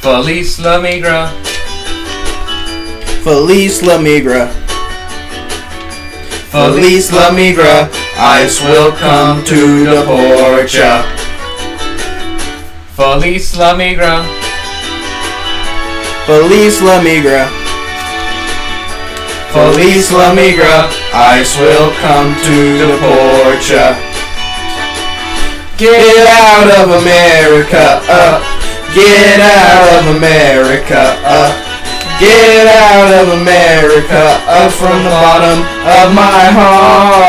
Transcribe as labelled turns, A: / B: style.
A: Feliz La Migra.
B: Feliz La Migra.
A: Feliz La Migra. Ice will come to the porcha. Feliz La Migra.
B: Feliz La Migra.
A: Feliz La Migra. Ice will come to the porcha.
B: Get out of America, uh. Get out of America, uh. Get out of America, up from the bottom of my heart.